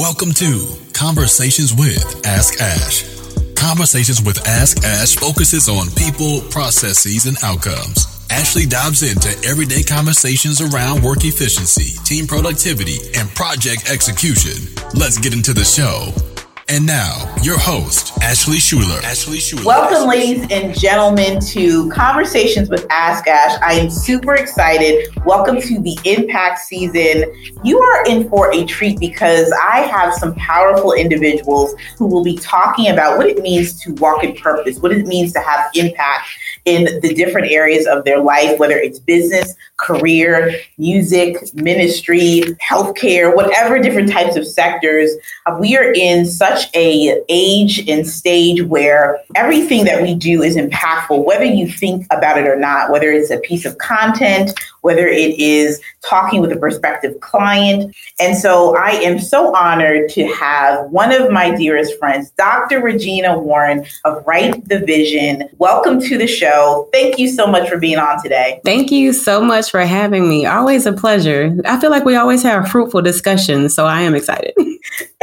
Welcome to Conversations with Ask Ash. Conversations with Ask Ash focuses on people, processes, and outcomes. Ashley dives into everyday conversations around work efficiency, team productivity, and project execution. Let's get into the show. And now, your host, Ashley Schuler. Ashley Schuler. Welcome, ladies and gentlemen, to Conversations with Ask Ash. I am super excited. Welcome to the Impact season. You are in for a treat because I have some powerful individuals who will be talking about what it means to walk in purpose, what it means to have impact in the different areas of their life, whether it's business, career, music, ministry, healthcare, whatever different types of sectors. We are in such a age and stage where everything that we do is impactful, whether you think about it or not, whether it's a piece of content, whether it is talking with a prospective client. And so I am so honored to have one of my dearest friends, Dr. Regina Warren of Write the Vision. Welcome to the show. Thank you so much for being on today. Thank you so much for having me. Always a pleasure. I feel like we always have fruitful discussions, so I am excited.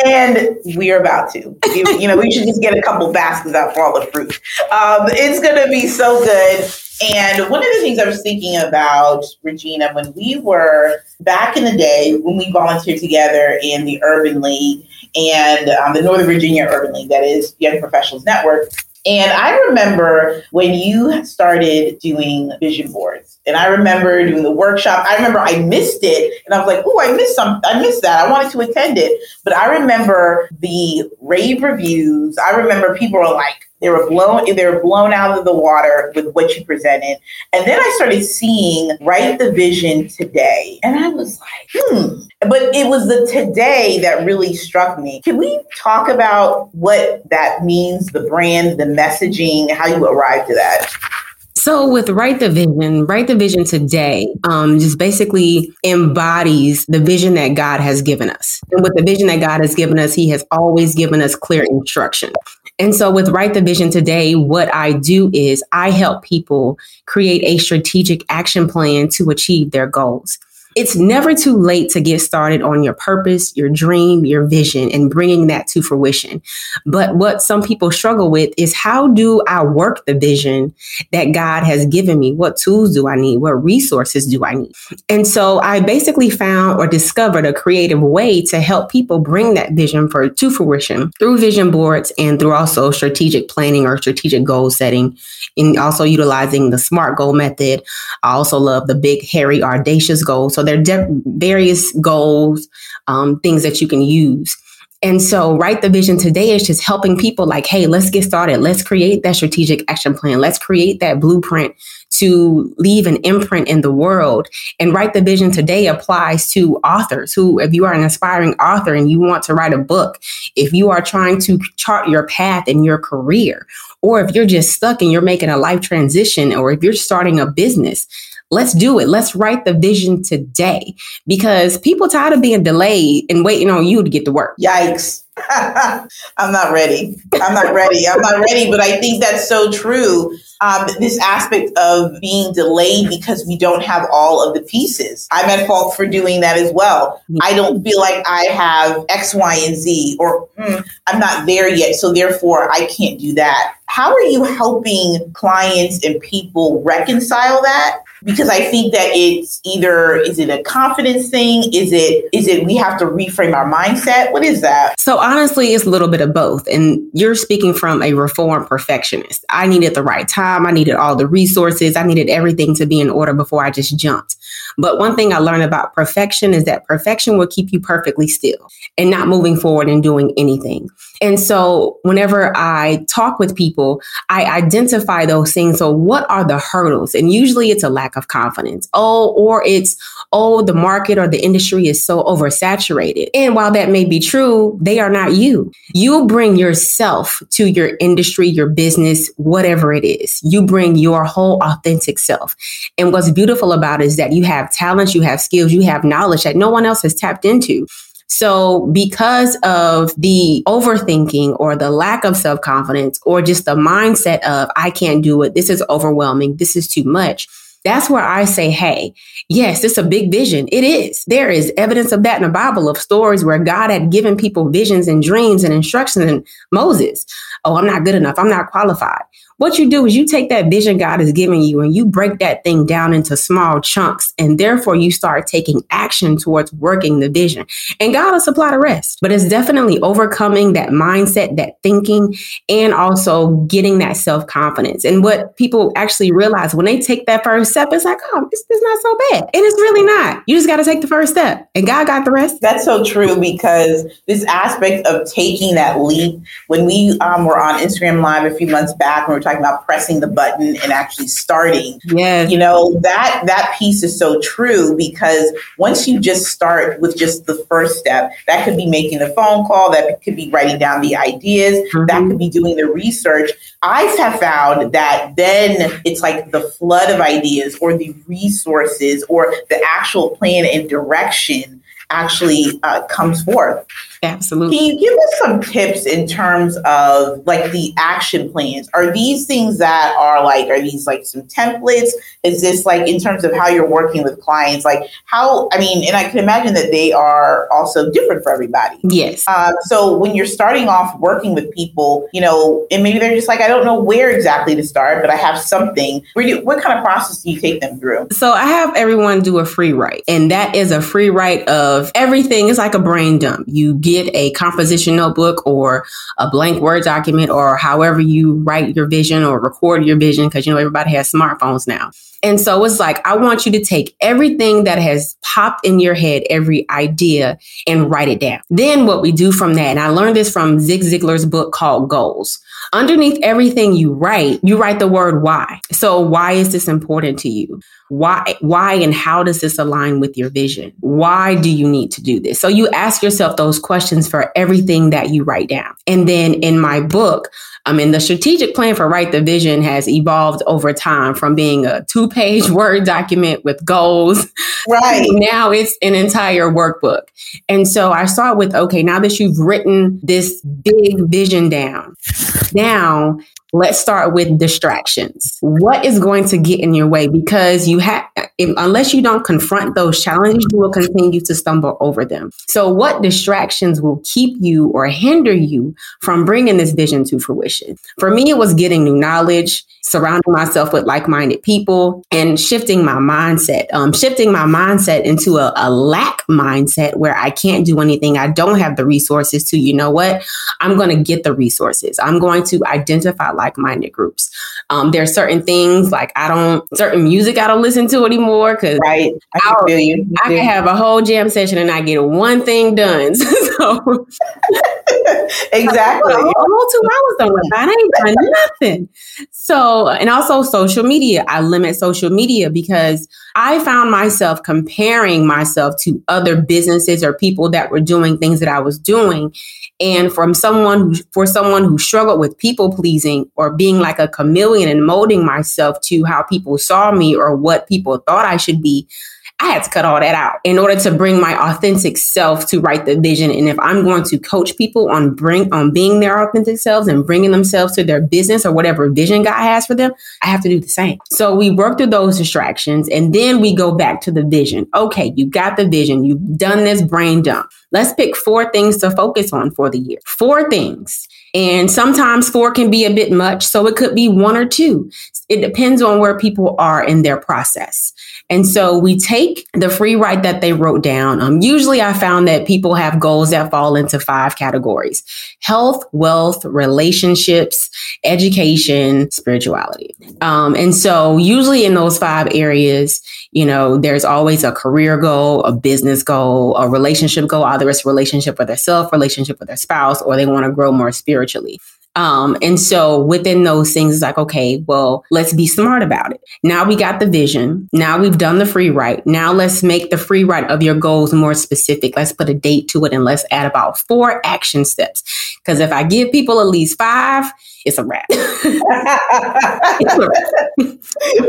and we're about to. You, you know, we should just get a couple baskets out for all the fruit. Um, it's going to be so good. And one of the things I was thinking about, Regina, when we were back in the day, when we volunteered together in the Urban League and um, the Northern Virginia Urban League, that is Young Professionals Network. And I remember when you started doing vision boards, and I remember doing the workshop. I remember I missed it, and I was like, "Oh, I missed some. I missed that. I wanted to attend it." But I remember the rave reviews. I remember people were like, they were blown, they were blown out of the water with what you presented. And then I started seeing Write the Vision today. And I was like, hmm. But it was the today that really struck me. Can we talk about what that means, the brand, the messaging, how you arrived to that? So with Write the Vision, Write the Vision today um, just basically embodies the vision that God has given us. And with the vision that God has given us, He has always given us clear instruction. And so with Write the Vision today, what I do is I help people create a strategic action plan to achieve their goals it's never too late to get started on your purpose, your dream, your vision, and bringing that to fruition. But what some people struggle with is how do I work the vision that God has given me? What tools do I need? What resources do I need? And so I basically found or discovered a creative way to help people bring that vision for to fruition through vision boards and through also strategic planning or strategic goal setting, and also utilizing the SMART goal method. I also love the big, hairy, audacious goal. So there are de- various goals, um, things that you can use. And so, Write the Vision today is just helping people like, hey, let's get started. Let's create that strategic action plan. Let's create that blueprint to leave an imprint in the world. And Write the Vision today applies to authors who, if you are an aspiring author and you want to write a book, if you are trying to chart your path in your career, or if you're just stuck and you're making a life transition, or if you're starting a business, Let's do it. Let's write the vision today because people tired of being delayed and waiting on you to get to work. Yikes. I'm not ready. I'm not ready. I'm not ready. But I think that's so true. Um, this aspect of being delayed because we don't have all of the pieces. I'm at fault for doing that as well. I don't feel like I have X, Y, and Z, or mm, I'm not there yet. So therefore, I can't do that. How are you helping clients and people reconcile that? Because I think that it's either is it a confidence thing? Is it is it we have to reframe our mindset? What is that? So honestly, it's a little bit of both. And you're speaking from a reformed perfectionist. I needed the right time. I needed all the resources. I needed everything to be in order before I just jumped. But one thing I learned about perfection is that perfection will keep you perfectly still and not moving forward and doing anything. And so whenever I talk with people, I identify those things. So what are the hurdles? And usually it's a lack of confidence. Oh, or it's, oh, the market or the industry is so oversaturated. And while that may be true, they are not you. You bring yourself to your industry, your business, whatever it is. You bring your whole authentic self. And what's beautiful about it is that you have talents, you have skills, you have knowledge that no one else has tapped into. So, because of the overthinking or the lack of self confidence or just the mindset of, I can't do it, this is overwhelming, this is too much, That's where I say, hey, yes, it's a big vision. It is. There is evidence of that in the Bible of stories where God had given people visions and dreams and instructions and Moses. Oh, I'm not good enough. I'm not qualified. What you do is you take that vision God is giving you and you break that thing down into small chunks. And therefore, you start taking action towards working the vision. And God will supply the rest. But it's definitely overcoming that mindset, that thinking, and also getting that self confidence. And what people actually realize when they take that first step, it's like, oh, it's, it's not so bad. And it's really not. You just got to take the first step, and God got the rest. That's so true because this aspect of taking that leap, when we um, were on Instagram Live a few months back, we were talking about pressing the button and actually starting. Yes. You know, that that piece is so true because once you just start with just the first step, that could be making the phone call, that could be writing down the ideas, mm-hmm. that could be doing the research. I have found that then it's like the flood of ideas or the resources or the actual plan and direction actually uh, comes forth. Absolutely. Can you give us some tips in terms of like the action plans? Are these things that are like, are these like some templates? Is this like in terms of how you're working with clients? Like how, I mean, and I can imagine that they are also different for everybody. Yes. Uh, so when you're starting off working with people, you know, and maybe they're just like, I don't know where exactly to start, but I have something. Where do, what kind of process do you take them through? So I have everyone do a free write, and that is a free write of everything. It's like a brain dump. You get a composition notebook or a blank Word document or however you write your vision or record your vision, because you know everybody has smartphones now. And so it's like, I want you to take everything that has popped in your head, every idea, and write it down. Then what we do from that, and I learned this from Zig Ziglar's book called Goals. Underneath everything you write, you write the word why. So why is this important to you? Why, why and how does this align with your vision? Why do you need to do this? So you ask yourself those questions for everything that you write down. And then in my book, I mean, the strategic plan for Write the Vision has evolved over time from being a two page Word document with goals. Right. now it's an entire workbook. And so I start with okay, now that you've written this big vision down, now let's start with distractions. What is going to get in your way? Because you have, unless you don't confront those challenges, you will continue to stumble over them. So, what distractions will keep you or hinder you from bringing this vision to fruition? For me, it was getting new knowledge, surrounding myself with like-minded people, and shifting my mindset. Um, shifting my mindset into a, a lack mindset where I can't do anything. I don't have the resources to. You know what? I'm going to get the resources. I'm going to identify like-minded groups. Um, there are certain things like I don't certain music I don't listen to anymore because right. I can feel you. I can have a whole jam session and I get one thing done. so exactly. A whole two hours done. I ain't done nothing. So and also social media. I limit social media because I found myself comparing myself to other businesses or people that were doing things that I was doing. And from someone who, for someone who struggled with people pleasing or being like a chameleon and molding myself to how people saw me or what people thought I should be, I had to cut all that out in order to bring my authentic self to write the vision. And if I'm going to coach people on bring on being their authentic selves and bringing themselves to their business or whatever vision God has for them, I have to do the same. So we work through those distractions and then we go back to the vision. Okay, you got the vision. You've done this brain dump. Let's pick four things to focus on for the year. Four things. And sometimes four can be a bit much. So it could be one or two. It depends on where people are in their process. And so we take the free write that they wrote down. Um, usually I found that people have goals that fall into five categories health, wealth, relationships, education, spirituality. Um, and so usually in those five areas, you know, there's always a career goal, a business goal, a relationship goal, either it's relationship with their self, relationship with their spouse, or they want to grow more spiritually. Um, and so within those things, it's like, okay, well, let's be smart about it. Now we got the vision. Now we've done the free write. Now let's make the free write of your goals more specific. Let's put a date to it and let's add about four action steps. Because if I give people at least five, it's a wrap. it's a wrap.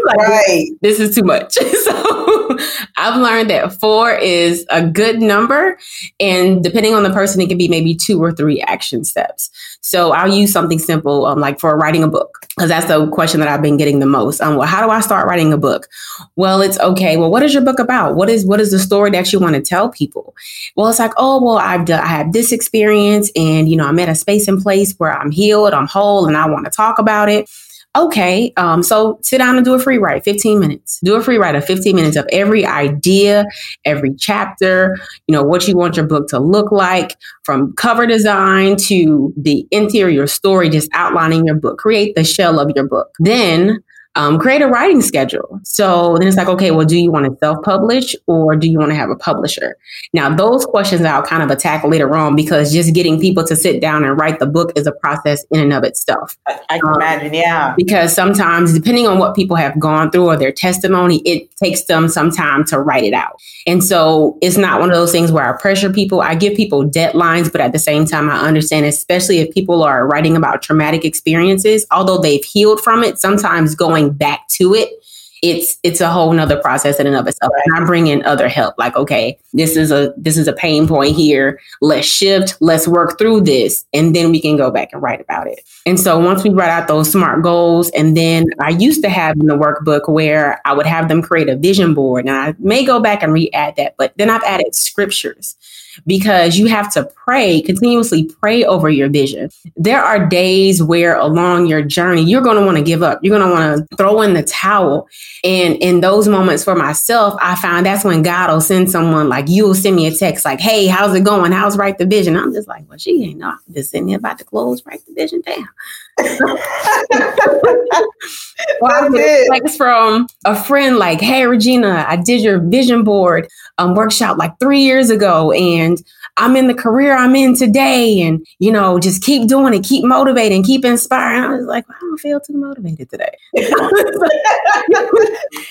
like, right. This is too much. so I've learned that four is a good number. And depending on the person, it can be maybe two or three action steps. So I'll use something simple, um, like for writing a book, because that's the question that I've been getting the most. Um, well, how do I start writing a book? Well, it's okay. Well, what is your book about? What is what is the story that you want to tell people? Well, it's like, oh, well, I've done, I have this experience, and you know, I'm at a space and place where I'm healed, I'm whole, and I want to talk about it okay, um, so sit down and do a free write, 15 minutes. Do a free write of 15 minutes of every idea, every chapter, you know, what you want your book to look like, from cover design to the interior story, just outlining your book. Create the shell of your book. Then um, create a writing schedule. So then it's like, okay, well, do you want to self publish or do you want to have a publisher? Now, those questions I'll kind of attack later on because just getting people to sit down and write the book is a process in and of itself. I, I can um, imagine, yeah. Because sometimes, depending on what people have gone through or their testimony, it takes them some time to write it out. And so it's not one of those things where I pressure people. I give people deadlines, but at the same time, I understand, especially if people are writing about traumatic experiences, although they've healed from it, sometimes going back to it it's it's a whole nother process in and of itself. And I bring in other help, like, okay, this is a this is a pain point here. Let's shift, let's work through this, and then we can go back and write about it. And so once we write out those smart goals, and then I used to have in the workbook where I would have them create a vision board. And I may go back and re-add that, but then I've added scriptures because you have to pray, continuously pray over your vision. There are days where along your journey, you're going to want to give up. You're going to want to throw in the towel. And in those moments for myself, I found that's when God will send someone like you will send me a text like, hey, how's it going? How's Write the Vision? I'm just like, well, she ain't. I'm just sitting here about to close Write the Vision down. well, I from a friend like, "Hey, Regina, I did your vision board um, workshop like three years ago, and I'm in the career I'm in today, and you know, just keep doing it, keep motivating, keep inspiring." I was like, well, "I don't feel too motivated today."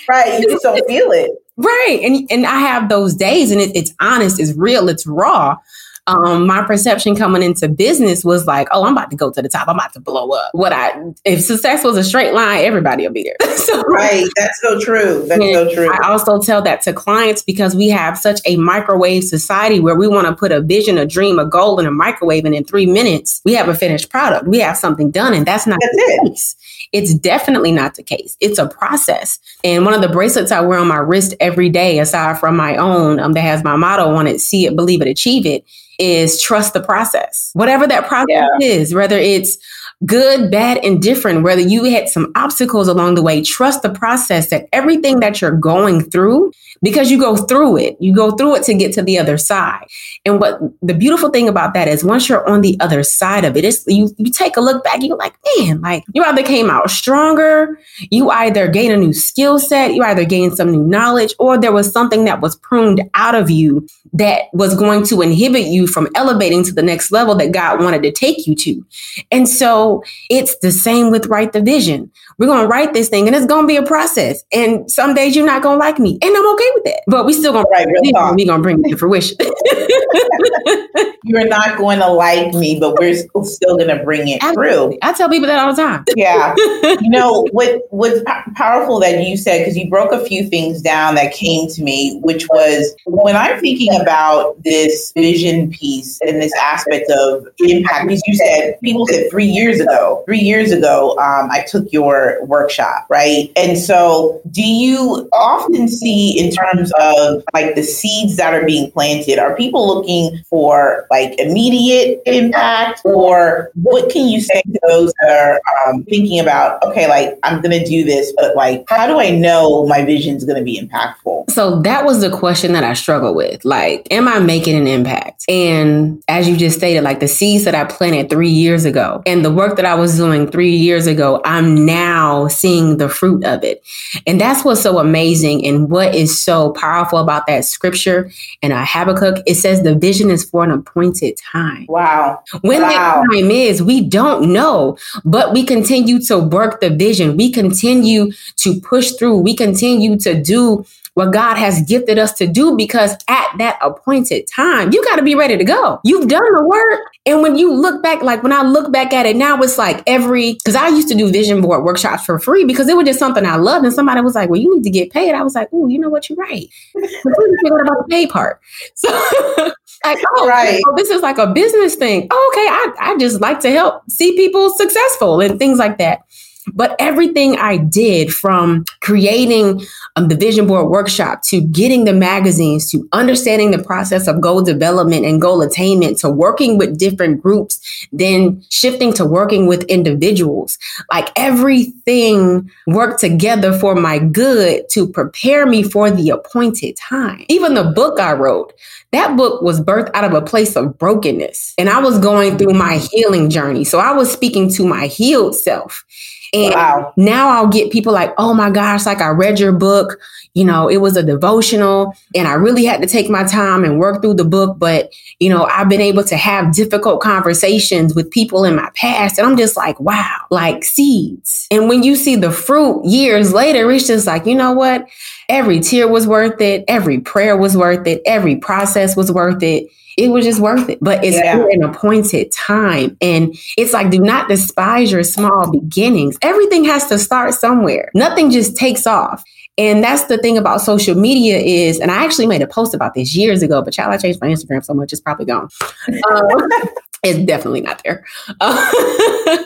right, you just don't feel it. Right, and and I have those days, and it, it's honest, it's real, it's raw um, my perception coming into business was like, oh, I'm about to go to the top. I'm about to blow up. What I, if success was a straight line, everybody will be there. so, right. That's so true. That's so true. I also tell that to clients because we have such a microwave society where we want to put a vision, a dream, a goal in a microwave. And in three minutes, we have a finished product. We have something done. And that's not that's the it. case. It's definitely not the case. It's a process. And one of the bracelets I wear on my wrist every day, aside from my own, um, that has my motto on it, see it, believe it, achieve it, is trust the process. Whatever that process yeah. is, whether it's good, bad, and different, whether you had some obstacles along the way, trust the process that everything that you're going through, because you go through it, you go through it to get to the other side. And what the beautiful thing about that is once you're on the other side of it, it's you, you take a look back, you're like, man, like you either came out stronger, you either gained a new skill set, you either gained some new knowledge, or there was something that was pruned out of you that was going to inhibit you from elevating to the next level that God wanted to take you to. And so it's the same with Write the Vision. We're going to write this thing and it's going to be a process. And some days you're not going to like me. And I'm okay with that. But we still going to write. We're going to bring it to fruition. you're not going to like me, but we're still going to bring it Absolutely. through. I tell people that all the time. yeah. You know, what what's powerful that you said, because you broke a few things down that came to me, which was when I'm thinking about this vision piece and this aspect of impact, because you said, people said three years ago, three years ago, um, I took your workshop, right? And so do you often see in terms of like the seeds that are being planted, are people looking for like immediate impact or what can you say to those that are um, thinking about, okay, like I'm going to do this, but like, how do I know my vision is going to be impactful? So that was the question that I struggle with. Like, am I making an impact? And as you just stated, like the seeds that I planted three years ago and the work that I was doing three years ago, I'm now seeing the fruit of it. And that's what's so amazing and what is so powerful about that scripture in Habakkuk. It says the vision is for an appointed time. Wow. When wow. that time is, we don't know, but we continue to work the vision. We continue to push through. We continue to do what God has gifted us to do because at that appointed time, you got to be ready to go. You've done the work. And when you look back, like when I look back at it now, it's like every, because I used to do vision board workshops for free because it was just something I loved. And somebody was like, well, you need to get paid. I was like, oh, you know what? You're right. Completely forgot about the pay part. So, like, oh, right. So this is like a business thing. Oh, okay. I, I just like to help see people successful and things like that. But everything I did from creating um, the vision board workshop to getting the magazines to understanding the process of goal development and goal attainment to working with different groups, then shifting to working with individuals, like everything worked together for my good to prepare me for the appointed time. Even the book I wrote, that book was birthed out of a place of brokenness. And I was going through my healing journey. So I was speaking to my healed self. And wow. now I'll get people like, oh my gosh, like I read your book. You know, it was a devotional and I really had to take my time and work through the book. But, you know, I've been able to have difficult conversations with people in my past. And I'm just like, wow, like seeds. And when you see the fruit years later, it's just like, you know what? Every tear was worth it. Every prayer was worth it. Every process was worth it it was just worth it. But it's yeah. an appointed time. And it's like, do not despise your small beginnings. Everything has to start somewhere. Nothing just takes off. And that's the thing about social media is, and I actually made a post about this years ago, but child, I changed my Instagram so much, it's probably gone. Um, it's definitely not there. Uh,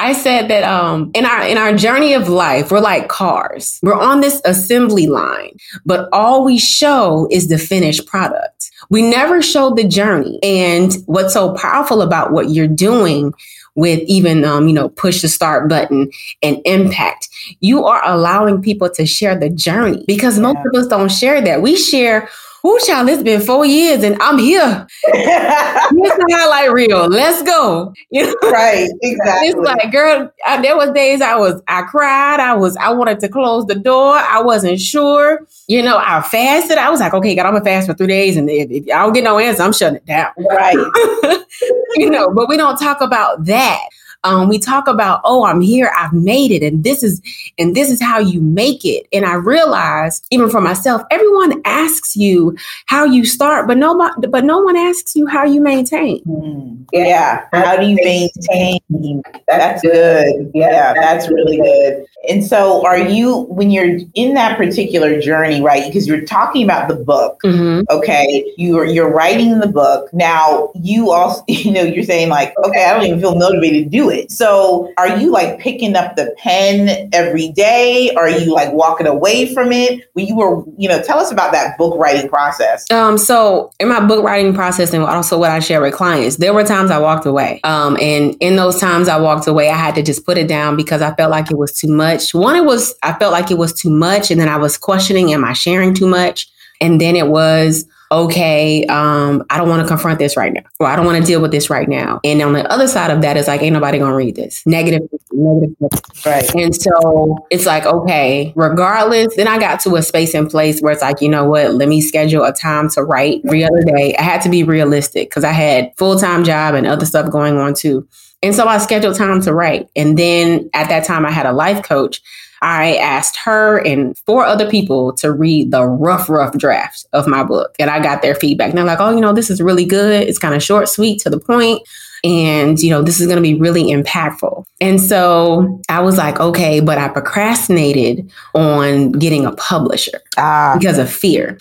I said that um, in our in our journey of life, we're like cars. We're on this assembly line, but all we show is the finished product. We never show the journey. And what's so powerful about what you're doing with even um, you know push the start button and impact you are allowing people to share the journey because most of us don't share that we share Ooh, child, it's been four years and I'm here. this Here's the highlight reel. Let's go. You know? Right, exactly. It's like, girl, I, there was days I was, I cried. I was, I wanted to close the door. I wasn't sure. You know, I fasted. I was like, okay, God, I'm gonna fast for three days, and if, if I don't get no answer, I'm shutting it down. Right. you know, but we don't talk about that. Um, we talk about, oh, I'm here, I've made it, and this is and this is how you make it. And I realized, even for myself, everyone asks you how you start, but nobody, but no one asks you how you maintain. Mm, yeah, how do you maintain? That's good. Yeah, that's really good. And so, are you when you're in that particular journey, right? Because you're talking about the book, mm-hmm. okay? You're you're writing the book now. You also, you know, you're saying like, okay, I don't even feel motivated to do it. So are you like picking up the pen every day? Are you like walking away from it? When you were, you know, tell us about that book writing process. Um, so in my book writing process and also what I share with clients, there were times I walked away. Um, and in those times I walked away, I had to just put it down because I felt like it was too much. One, it was I felt like it was too much, and then I was questioning, am I sharing too much? And then it was, okay, um, I don't want to confront this right now, or I don't want to deal with this right now. And on the other side of that is like, ain't nobody gonna read this. Negative, negative. Right. And so it's like, okay, regardless, then I got to a space and place where it's like, you know what, let me schedule a time to write every other day. I had to be realistic because I had full-time job and other stuff going on too. And so I scheduled time to write. And then at that time I had a life coach I asked her and four other people to read the rough, rough draft of my book. And I got their feedback. And they're like, oh, you know, this is really good. It's kind of short, sweet, to the point and you know this is going to be really impactful and so i was like okay but i procrastinated on getting a publisher ah. because of fear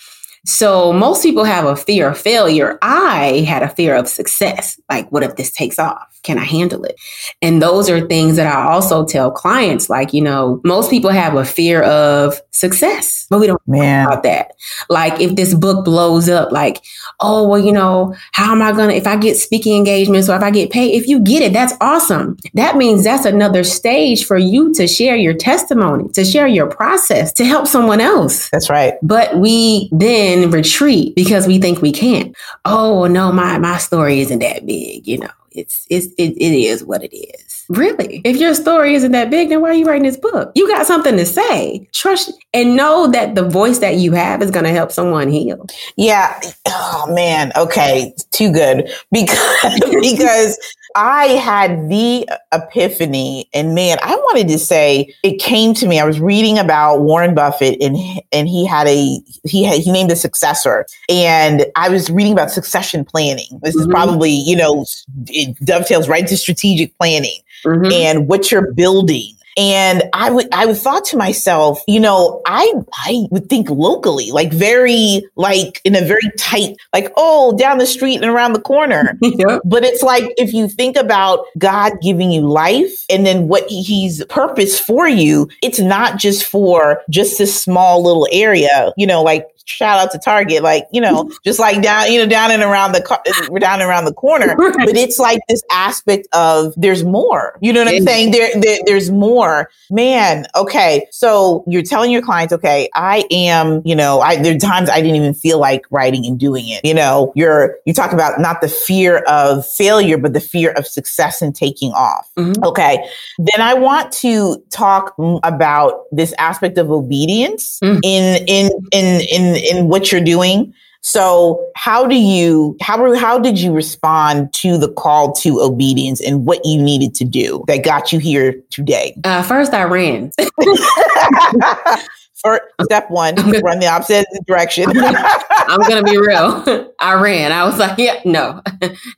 so most people have a fear of failure. I had a fear of success. Like, what if this takes off? Can I handle it? And those are things that I also tell clients. Like, you know, most people have a fear of success, but we don't Man. talk about that. Like, if this book blows up, like, oh, well, you know, how am I going to, if I get speaking engagements or if I get paid, if you get it, that's awesome. That means that's another stage for you to share your testimony, to share your process, to help someone else. That's right. But we then retreat because we think we can't. Oh no, my my story isn't that big, you know. It's it's it, it is what it is. Really? If your story isn't that big, then why are you writing this book? You got something to say. Trust and know that the voice that you have is going to help someone heal. Yeah. Oh man. Okay. Too good because because I had the epiphany, and man, I wanted to say it came to me. I was reading about Warren Buffett, and and he had a he had he named a successor, and I was reading about succession planning. This mm-hmm. is probably you know it dovetails right to strategic planning mm-hmm. and what you're building and I would, I would thought to myself, you know, I, I would think locally, like very, like in a very tight, like, oh, down the street and around the corner. But it's like, if you think about God giving you life and then what he's purpose for you, it's not just for just this small little area, you know, like shout out to Target, like, you know, just like down, you know, down and around the, we're down and around the corner. But it's like this aspect of there's more. You know what I'm saying? There, there, there's more. Man, okay. So you're telling your clients, okay, I am, you know, I, there are times I didn't even feel like writing and doing it. You know, you're, you talk about not the fear of failure, but the fear of success and taking off. Mm-hmm. Okay. Then I want to talk about this aspect of obedience mm-hmm. in, in, in, in, in what you're doing. So how do you how how did you respond to the call to obedience and what you needed to do that got you here today? Uh, first, I ran. First, step one, run the opposite direction. I'm gonna be real. I ran. I was like, yeah, no,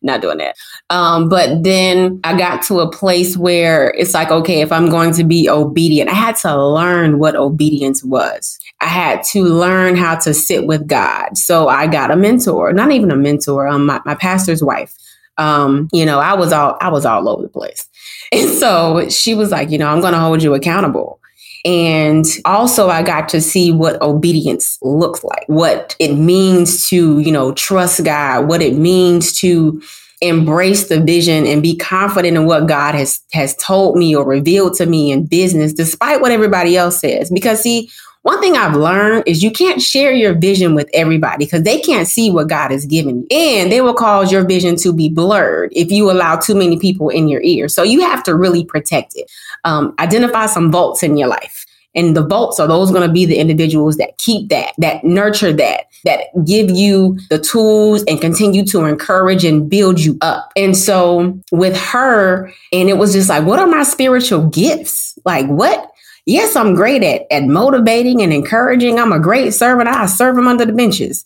not doing that. Um, but then I got to a place where it's like, okay, if I'm going to be obedient, I had to learn what obedience was. I had to learn how to sit with God. So I got a mentor, not even a mentor, um, my, my pastor's wife. Um, you know, I was all I was all over the place. And so she was like, you know, I'm gonna hold you accountable. And also, I got to see what obedience looks like, what it means to, you know, trust God, what it means to embrace the vision and be confident in what God has has told me or revealed to me in business despite what everybody else says. Because see one thing I've learned is you can't share your vision with everybody because they can't see what God has given you. And they will cause your vision to be blurred if you allow too many people in your ear. So you have to really protect it. Um, identify some vaults in your life. And the vaults are those going to be the individuals that keep that, that nurture that, that give you the tools and continue to encourage and build you up. And so with her, and it was just like, what are my spiritual gifts? Like, what? Yes, I'm great at, at motivating and encouraging. I'm a great servant. I serve them under the benches.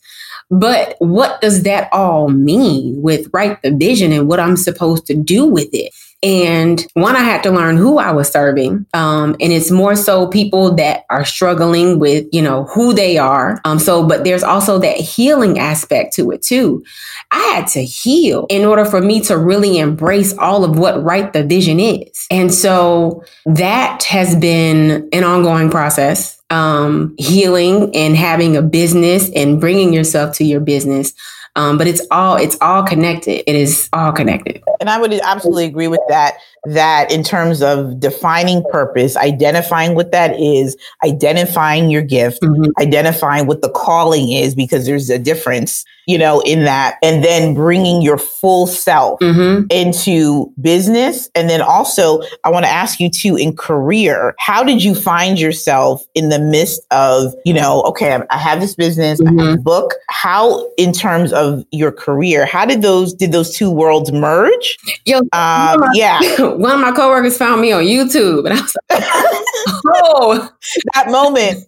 But what does that all mean with write the vision and what I'm supposed to do with it? And one, I had to learn who I was serving. Um, and it's more so people that are struggling with, you know, who they are. Um, so, but there's also that healing aspect to it too. I had to heal in order for me to really embrace all of what write the vision is. And so that has been an ongoing process. Um, healing and having a business and bringing yourself to your business um, but it's all it's all connected. It is all connected. And I would absolutely agree with that. That in terms of defining purpose, identifying what that is, identifying your gift, mm-hmm. identifying what the calling is, because there's a difference you know, in that, and then bringing your full self mm-hmm. into business. And then also, I want to ask you too, in career, how did you find yourself in the midst of, you know, okay, I have this business, mm-hmm. I have a mm-hmm. book. How, in terms of your career, how did those did those two worlds merge? Yo, um, one yeah, one of my coworkers found me on YouTube, and I was like, oh, that moment.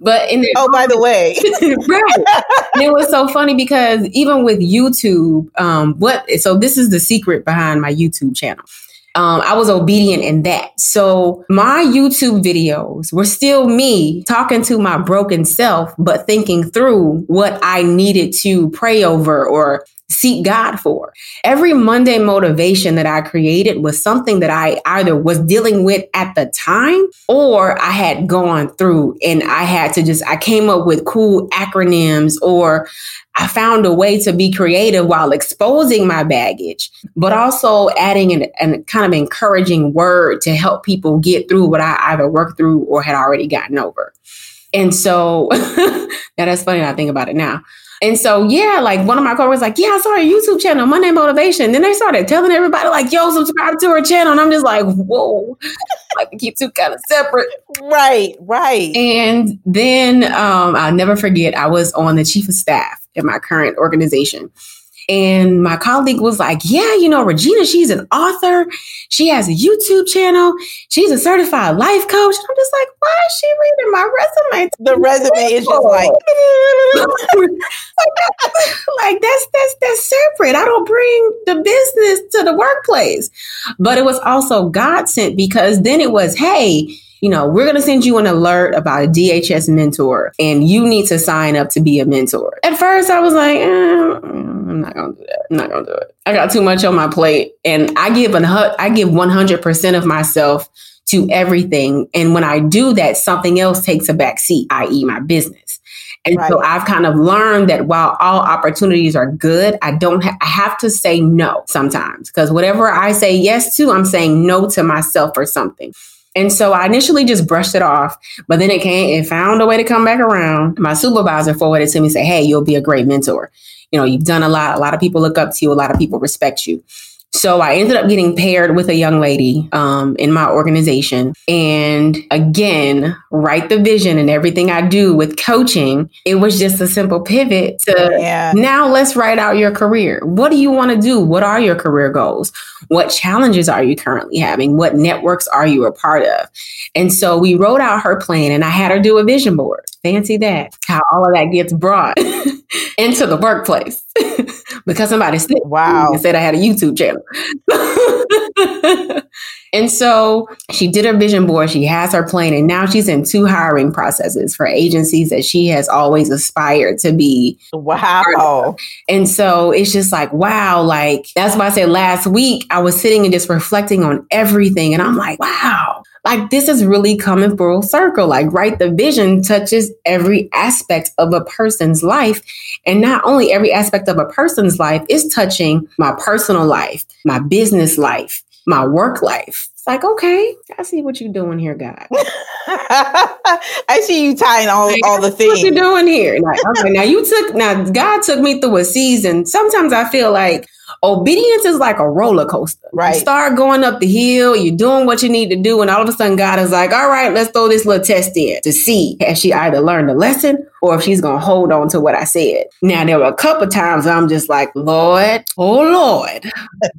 But in the, oh, by the way, right, it was so funny because because even with YouTube, um, what so this is the secret behind my YouTube channel. Um, I was obedient in that. So my YouTube videos were still me talking to my broken self, but thinking through what I needed to pray over or seek God for. Every Monday motivation that I created was something that I either was dealing with at the time or I had gone through and I had to just, I came up with cool acronyms or I found a way to be creative while exposing my baggage, but also adding an, an kind of encouraging word to help people get through what I either worked through or had already gotten over. And so that's funny. I think about it now. And so, yeah, like one of my coworkers, like, yeah, I saw your YouTube channel, Monday Motivation. Then they started telling everybody, like, yo, subscribe to her channel. And I'm just like, whoa, like keep two kind of separate. Right, right. And then um, I'll never forget, I was on the chief of staff in my current organization. And my colleague was like, Yeah, you know, Regina, she's an author. She has a YouTube channel. She's a certified life coach. I'm just like, Why is she reading my resume? The resume is just like, like that's that's that's separate. I don't bring the business to the workplace. But it was also God sent because then it was, hey, you know, we're going to send you an alert about a DHS mentor and you need to sign up to be a mentor. At first, I was like, eh, I'm not to do that. I'm not to do it. I got too much on my plate and I give an, I give 100% of myself to everything. And when I do that, something else takes a back seat, i.e. my business. And right. so I've kind of learned that while all opportunities are good, I don't ha- I have to say no sometimes because whatever I say yes to, I'm saying no to myself or something. And so I initially just brushed it off, but then it came, it found a way to come back around. My supervisor forwarded to me, said, Hey, you'll be a great mentor. You know, you've done a lot. A lot of people look up to you. A lot of people respect you. So I ended up getting paired with a young lady um, in my organization. And again, write the vision and everything I do with coaching. It was just a simple pivot to yeah. now let's write out your career. What do you want to do? What are your career goals? What challenges are you currently having? What networks are you a part of? And so we wrote out her plan and I had her do a vision board. Fancy that, how all of that gets brought into the workplace because somebody said, wow. and said I had a YouTube channel. and so she did her vision board. She has her plan, and now she's in two hiring processes for agencies that she has always aspired to be. Wow. And so it's just like, wow. Like, that's why I said last week, I was sitting and just reflecting on everything. And I'm like, wow, like this is really coming full circle. Like, right, the vision touches every aspect of a person's life. And not only every aspect of a person's life, is touching my personal life, my business life, my work life. Like, okay, I see what you're doing here, God. I see you tying all, like, all the things. What you doing here? Like, okay, now you took now God took me through a season. Sometimes I feel like Obedience is like a roller coaster. Right. You start going up the hill, you're doing what you need to do, and all of a sudden God is like, all right, let's throw this little test in to see has she either learned a lesson or if she's gonna hold on to what I said. Now there were a couple times I'm just like, Lord, oh Lord.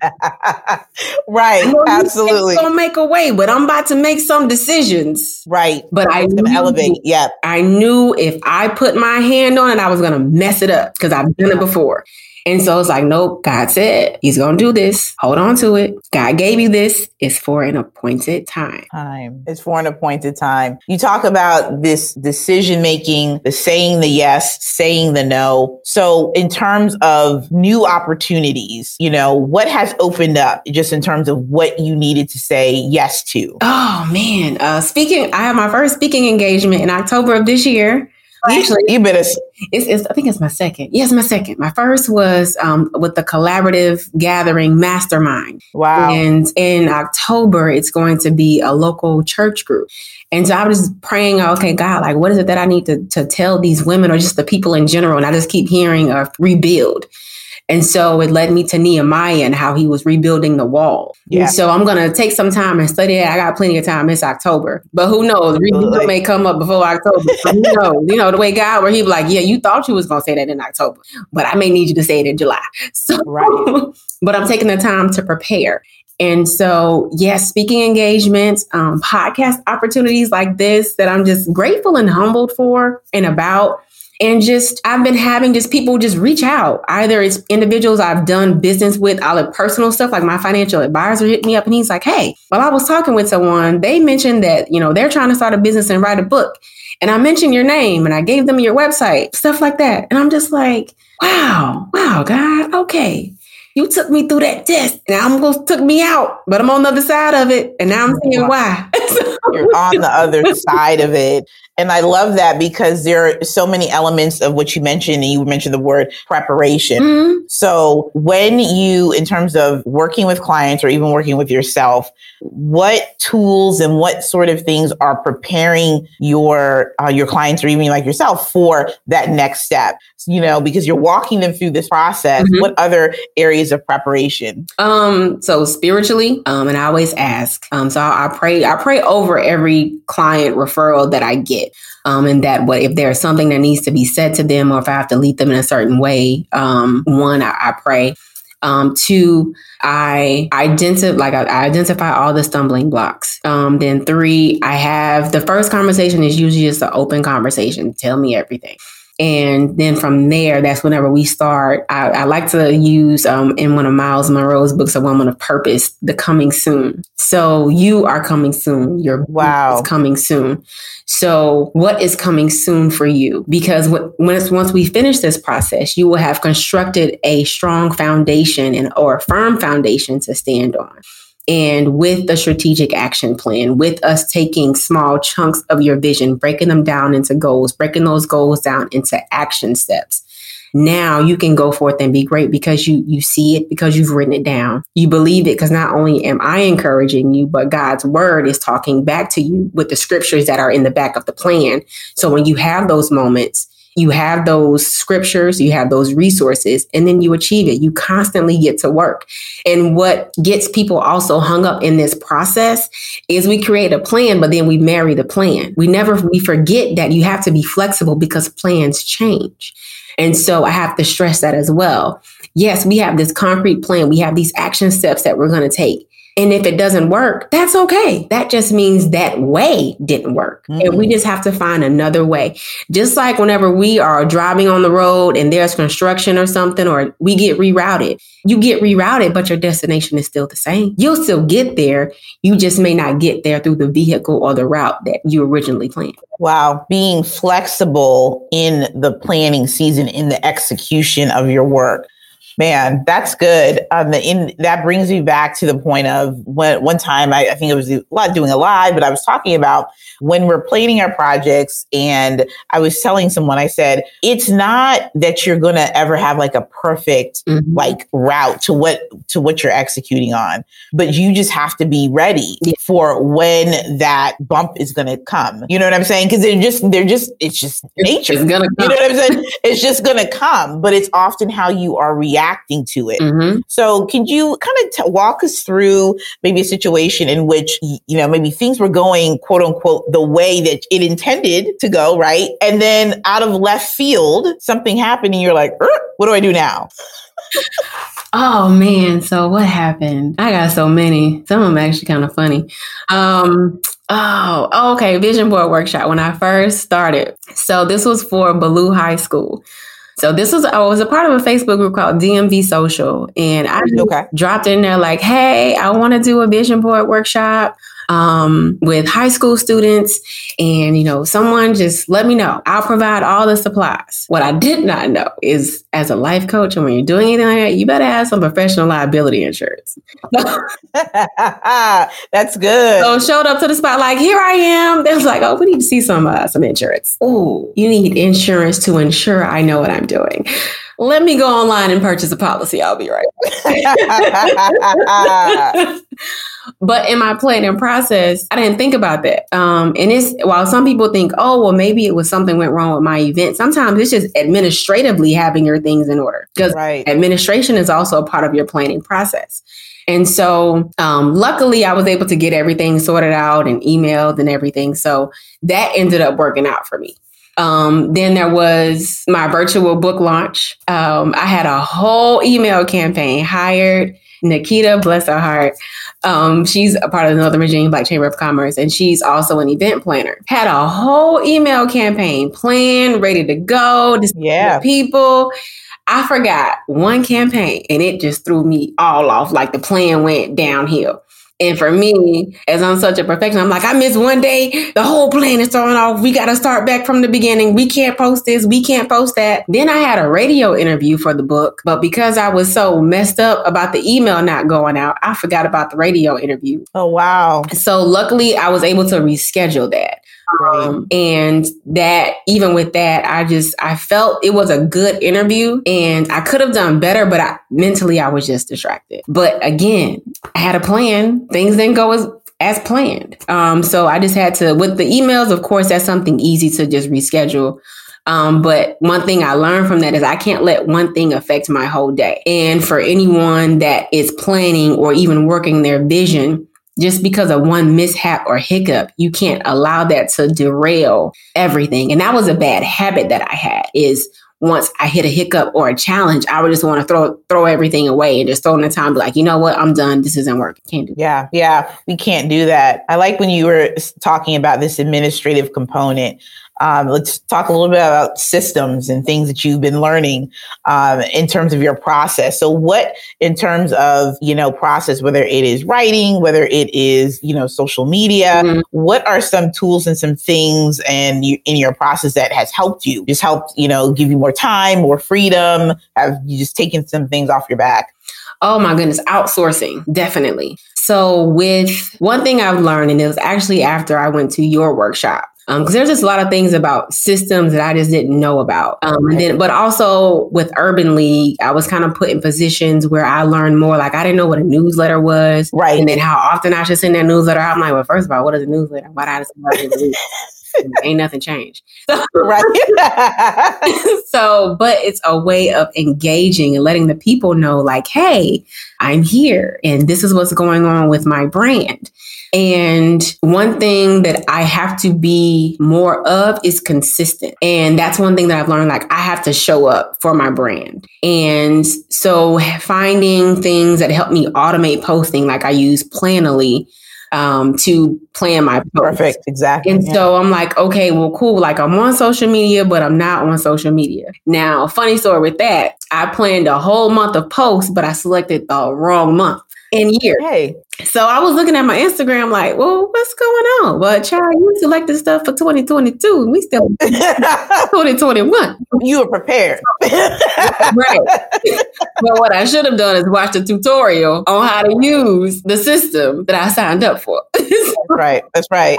right. Absolutely. Make a way, but I'm about to make some decisions. Right. But I knew, elevate. Yeah. I knew if I put my hand on it, I was gonna mess it up because I've done it before. And so it's like, nope, God said he's going to do this. Hold on to it. God gave you this. It's for an appointed time. Time. It's for an appointed time. You talk about this decision making, the saying the yes, saying the no. So in terms of new opportunities, you know, what has opened up just in terms of what you needed to say yes to? Oh man. Uh, speaking, I have my first speaking engagement in October of this year. Actually, you better. It's, it's, I think it's my second. Yes, my second. My first was um, with the collaborative gathering mastermind. Wow. And in October, it's going to be a local church group. And so I was praying, okay, God, like, what is it that I need to, to tell these women or just the people in general? And I just keep hearing of rebuild. And so it led me to Nehemiah and how he was rebuilding the wall. Yeah. And so I'm going to take some time and study it. I got plenty of time. It's October. But who knows? Rebuild may come up before October. who knows? You know, the way God, where he like, yeah, you thought you was going to say that in October, but I may need you to say it in July. So, right. but I'm taking the time to prepare. And so, yes, yeah, speaking engagements, um, podcast opportunities like this that I'm just grateful and humbled for and about and just, I've been having just people just reach out. Either it's individuals I've done business with, all the personal stuff, like my financial advisor hit me up and he's like, Hey, while I was talking with someone, they mentioned that, you know, they're trying to start a business and write a book. And I mentioned your name and I gave them your website, stuff like that. And I'm just like, wow, wow, God, okay. You took me through that test and almost took me out, but I'm on the other side of it. And now I'm seeing why. You're on the other side of it. And I love that because there are so many elements of what you mentioned, and you mentioned the word preparation. Mm-hmm. So, when you, in terms of working with clients or even working with yourself, what tools and what sort of things are preparing your uh, your clients or even like yourself for that next step? You know, because you're walking them through this process. Mm-hmm. What other areas of preparation? Um, so spiritually, um, and I always ask. Um, so I, I pray. I pray pray over every client referral that I get. Um, and that what if there's something that needs to be said to them or if I have to lead them in a certain way, um, one, I, I pray. Um, two, I identify like I, I, identify all the stumbling blocks. Um, then three, I have the first conversation is usually just an open conversation. Tell me everything. And then from there, that's whenever we start. I, I like to use um, in one of Myles Munroe's books, A Woman of Purpose, the coming soon. So you are coming soon. Your wow is coming soon. So what is coming soon for you? Because when it's, once we finish this process, you will have constructed a strong foundation and or a firm foundation to stand on. And with the strategic action plan, with us taking small chunks of your vision, breaking them down into goals, breaking those goals down into action steps. Now you can go forth and be great because you you see it because you've written it down. You believe it because not only am I encouraging you, but God's word is talking back to you with the scriptures that are in the back of the plan. So when you have those moments, you have those scriptures, you have those resources, and then you achieve it. You constantly get to work. And what gets people also hung up in this process is we create a plan, but then we marry the plan. We never, we forget that you have to be flexible because plans change. And so I have to stress that as well. Yes, we have this concrete plan. We have these action steps that we're going to take. And if it doesn't work, that's okay. That just means that way didn't work. Mm-hmm. And we mm. just have to find another way. Just like whenever we are driving on the road and there's construction or something, or we get rerouted, you get rerouted, but your destination is still the same. You'll still get there. You just may not get there through the vehicle or the route that you originally planned. Wow. Being flexible in the planning season, in the execution of your work Man, that's good. Um, in that brings me back to the point of when one time I, I think it was a lot doing a live, but I was talking about when we're planning our projects, and I was telling someone, I said, it's not that you're gonna ever have like a perfect mm-hmm. like route to what to what you're executing on, but you just have to be ready yeah. for when that bump is gonna come. You know what I'm saying? Because they're just they're just it's just nature. It's gonna come. You know what I'm saying? it's just gonna come, but it's often how you are reacting reacting to it. Mm-hmm. So, can you kind of t- walk us through maybe a situation in which, you know, maybe things were going, quote unquote, the way that it intended to go, right? And then out of left field, something happened and you're like, er, what do I do now? Oh man, so what happened? I got so many. Some of them actually kind of funny. Um, oh, okay, vision board workshop when I first started. So this was for Ballou High School. So this was I was a part of a Facebook group called DMV Social, and I okay. dropped in there like, "Hey, I want to do a vision board workshop um, with high school students. And, you know, someone just let me know. I'll provide all the supplies. What I did not know is as a life coach, and when you're doing anything like that, you better have some professional liability insurance. That's good. So showed up to the spot like, here I am. They was like, oh, we need to see some uh, some insurance. Oh, you need insurance to ensure I know what I'm doing. Let me go online and purchase a policy. I'll be right but in my planning process, I didn't think about that. Um, and it's while some people think, oh, well, maybe it was something went wrong with my event. Sometimes it's just administratively having your things in order because right. administration is also a part of your planning process. And so, um, luckily, I was able to get everything sorted out and emailed and everything. So that ended up working out for me. Um, then there was my virtual book launch. Um, I had a whole email campaign, hired Nikita, bless her heart. Um, she's a part of the Northern Virginia Black Chamber of Commerce, and she's also an event planner. Had a whole email campaign planned, ready to go. Yeah, people. I forgot one campaign, and it just threw me all off. Like the plan went downhill. And for me, as I'm such a perfectionist, I'm like, I missed one day, the whole plan is thrown off. We got to start back from the beginning. We can't post this. We can't post that. Then I had a radio interview for the book, but because I was so messed up about the email not going out, I forgot about the radio interview. Oh, wow. So luckily, I was able to reschedule that. Um, and that even with that, I just I felt it was a good interview, and I could have done better, but I, mentally I was just distracted. But again, I had a plan. Things didn't go as as planned. Um, so I just had to with the emails. Of course, that's something easy to just reschedule. Um, but one thing I learned from that is I can't let one thing affect my whole day. And for anyone that is planning or even working their vision, just because of one mishap or hiccup, you can't allow that to derail everything. And that was a bad habit that I had is once I hit a hiccup or a challenge, I would just want to throw throw everything away and just throw in the time, be like, you know what, I'm done. This isn't working. Can't do. Yeah, yeah, we can't do that. I like when you were talking about this administrative component. Um, let's talk a little bit about systems and things that you've been learning um, in terms of your process. So, what in terms of you know process, whether it is writing, whether it is you know social media, mm-hmm. what are some tools and some things and you, in your process that has helped you? Just helped you know give you more time, more freedom. Have you just taken some things off your back? Oh my goodness, outsourcing, definitely. So, with one thing I've learned, and it was actually after I went to your workshop, because um, there's just a lot of things about systems that I just didn't know about. Um, and then, but also with Urban League, I was kind of put in positions where I learned more. Like I didn't know what a newsletter was, right? And then how often I should send that newsletter. I'm like, well, first of all, what is a newsletter? Why did I send ain't nothing changed. So, right. so, but it's a way of engaging and letting the people know, like, hey, I'm here and this is what's going on with my brand. And one thing that I have to be more of is consistent. And that's one thing that I've learned. Like, I have to show up for my brand. And so, finding things that help me automate posting, like I use Planoly um, to plan my post. Perfect, exactly. And yeah. so I'm like, okay, well, cool. Like I'm on social media, but I'm not on social media. Now, funny story with that, I planned a whole month of posts, but I selected the wrong month and year. Hey. So I was looking at my Instagram like, well, what's going on? But child, you selected stuff for 2022 and we still 2021. You were prepared. right. But what I should have done is watch a tutorial on how to use the system that I signed up for. That's right. That's right.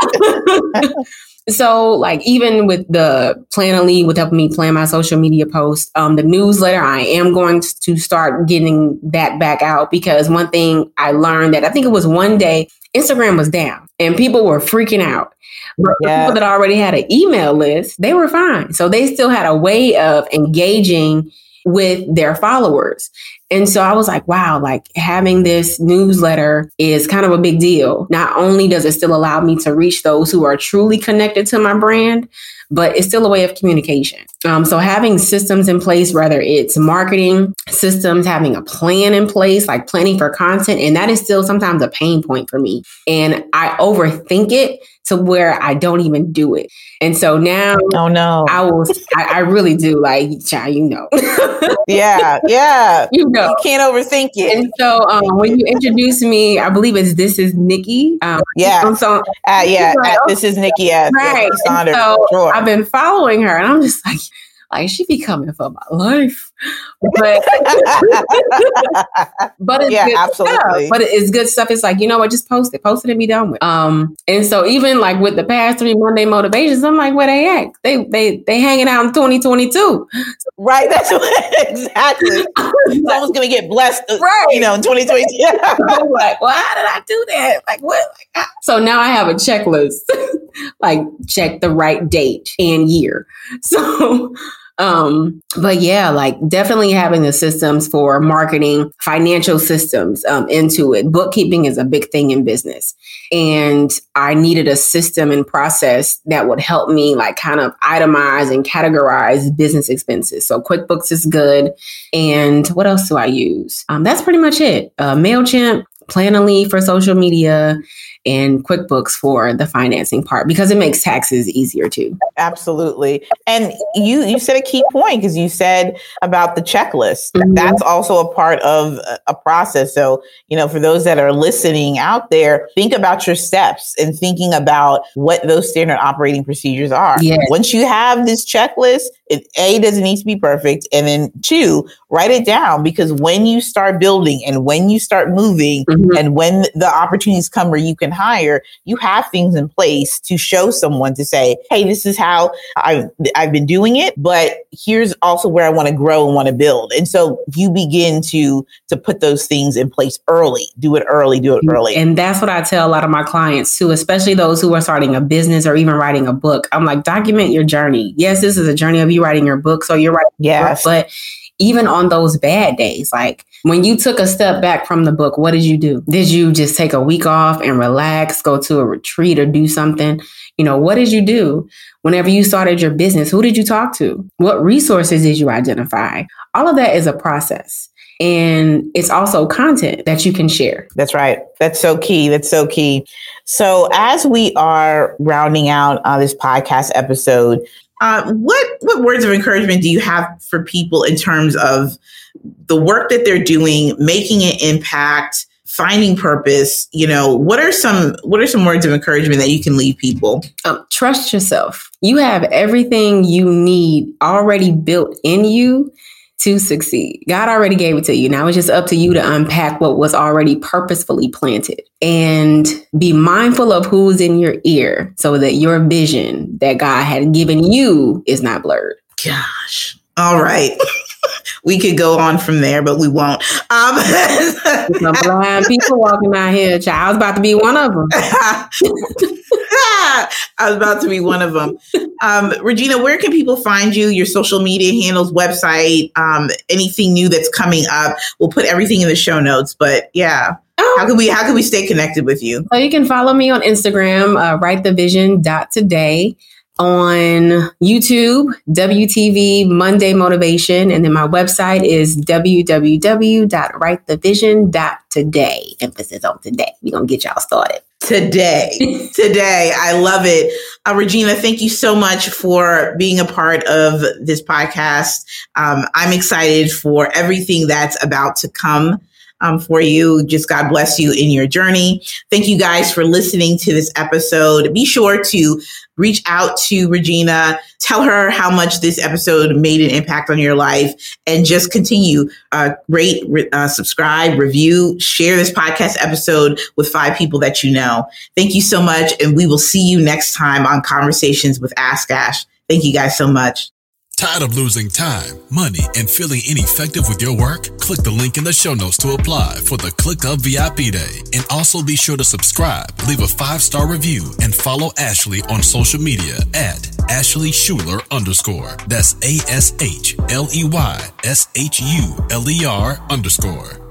So, like, even with the Planoly, with helping me plan my social media posts, um, the newsletter, I am going to start getting that back out because one thing I learned that I think it was one day Instagram was down and people were freaking out. But yeah. people that already had an email list, they were fine. So they still had a way of engaging with their followers. And so I was like, wow, like having this newsletter is kind of a big deal. Not only does it still allow me to reach those who are truly connected to my brand, but it's still a way of communication. Um, so having systems in place, whether it's marketing systems, having a plan in place, like planning for content, and that is still sometimes a pain point for me. And I overthink it to where I don't even do it. And so now, oh no, I will. I, I really do like, child, you know. yeah, yeah, you know, you can't overthink it. And so um, when you introduce me, I believe it's this is Nikki. Um, yeah, so uh, yeah, like, uh, this is Nikki. Yes, right. So sure. I've been following her, and I'm just like, like she be coming for my life. But but it's yeah, good absolutely. Stuff. But it's good stuff. It's like, you know what, just post it. Post it and be done with. Um, and so even like with the past three Monday motivations, I'm like, where they at? They they they hanging out in 2022. Right. That's what, exactly. Someone's gonna get blessed, uh, right? You know, in 2022. I'm like, well, how did I do that? Like what? Like, so now I have a checklist. like check the right date and year. So um, but yeah, like definitely having the systems for marketing, financial systems um, Intuit. Bookkeeping is a big thing in business. And I needed a system and process that would help me like kind of itemize and categorize business expenses. So QuickBooks is good. And what else do I use? Um, that's pretty much it. Uh, MailChimp, Planoly for social media, and QuickBooks for the financing part because it makes taxes easier too. Absolutely. And you you said a key point because you said about the checklist. Mm-hmm. That's also a part of a process. So, you know, for those that are listening out there, think about your steps and thinking about what those standard operating procedures are. Yes. Once you have this checklist, it A doesn't need to be perfect. And then two, write it down because when you start building and when you start moving mm-hmm. and when the opportunities come where you can hire, you have things in place to show someone to say, Hey, this is how I've, I've been doing it, but here's also where I want to grow and want to build. And so you begin to, to put those things in place early, do it early, do it early. And that's what I tell a lot of my clients too, especially those who are starting a business or even writing a book. I'm like, document your journey. Yes, this is a journey of you writing your book. So you're writing, yes. Book, but even on those bad days. Like when you took a step back from the book, what did you do? Did you just take a week off and relax, go to a retreat or do something? You know, what did you do whenever you started your business? Who did you talk to? What resources did you identify? All of that is a process. And it's also content that you can share. That's right. That's so key. That's so key. So, as we are rounding out uh, this podcast episode, uh, what what words of encouragement do you have for people in terms of the work that they're doing, making an impact, finding purpose? You know, what are some what are some words of encouragement that you can leave people? Um, trust yourself. You have everything you need already built in you to succeed. God already gave it to you. Now it's just up to you to unpack what was already purposefully planted and be mindful of who's in your ear so that your vision that God had given you is not blurred. Gosh. All right. we could go on from there, but we won't. Um, Some blind people walking out here. Child, I was about to be one of them. I was about to be one of them. Um, Regina, where can people find you? Your social media handles, website, um, anything new that's coming up. We'll put everything in the show notes. But yeah. Oh. How can we how can we stay connected with you? So you can follow me on Instagram, uh, writethevision.today on YouTube, WTV Monday Motivation, and then my website is www.writethevision.today. Emphasis on today. We're gonna get y'all started. Today. today. I love it. Uh, Regina, thank you so much for being a part of this podcast. Um, I'm excited for everything that's about to come um, for you. Just God bless you in your journey. Thank you guys for listening to this episode. Be sure to reach out to Regina, tell her how much this episode made an impact on your life, and just continue uh, rate, uh, subscribe, review, share this podcast episode with five people that you know. Thank you so much, and we will see you next time on Conversations with Ask Ash. Thank you guys so much. Tired of losing time, money, and feeling ineffective with your work? Click the link in the show notes to apply for the ClickUp VIP Day. And also be sure to subscribe, leave a five star review, and follow Ashley on social media at Ashley Shuler underscore. That's A S H L E Y S H U L E R underscore.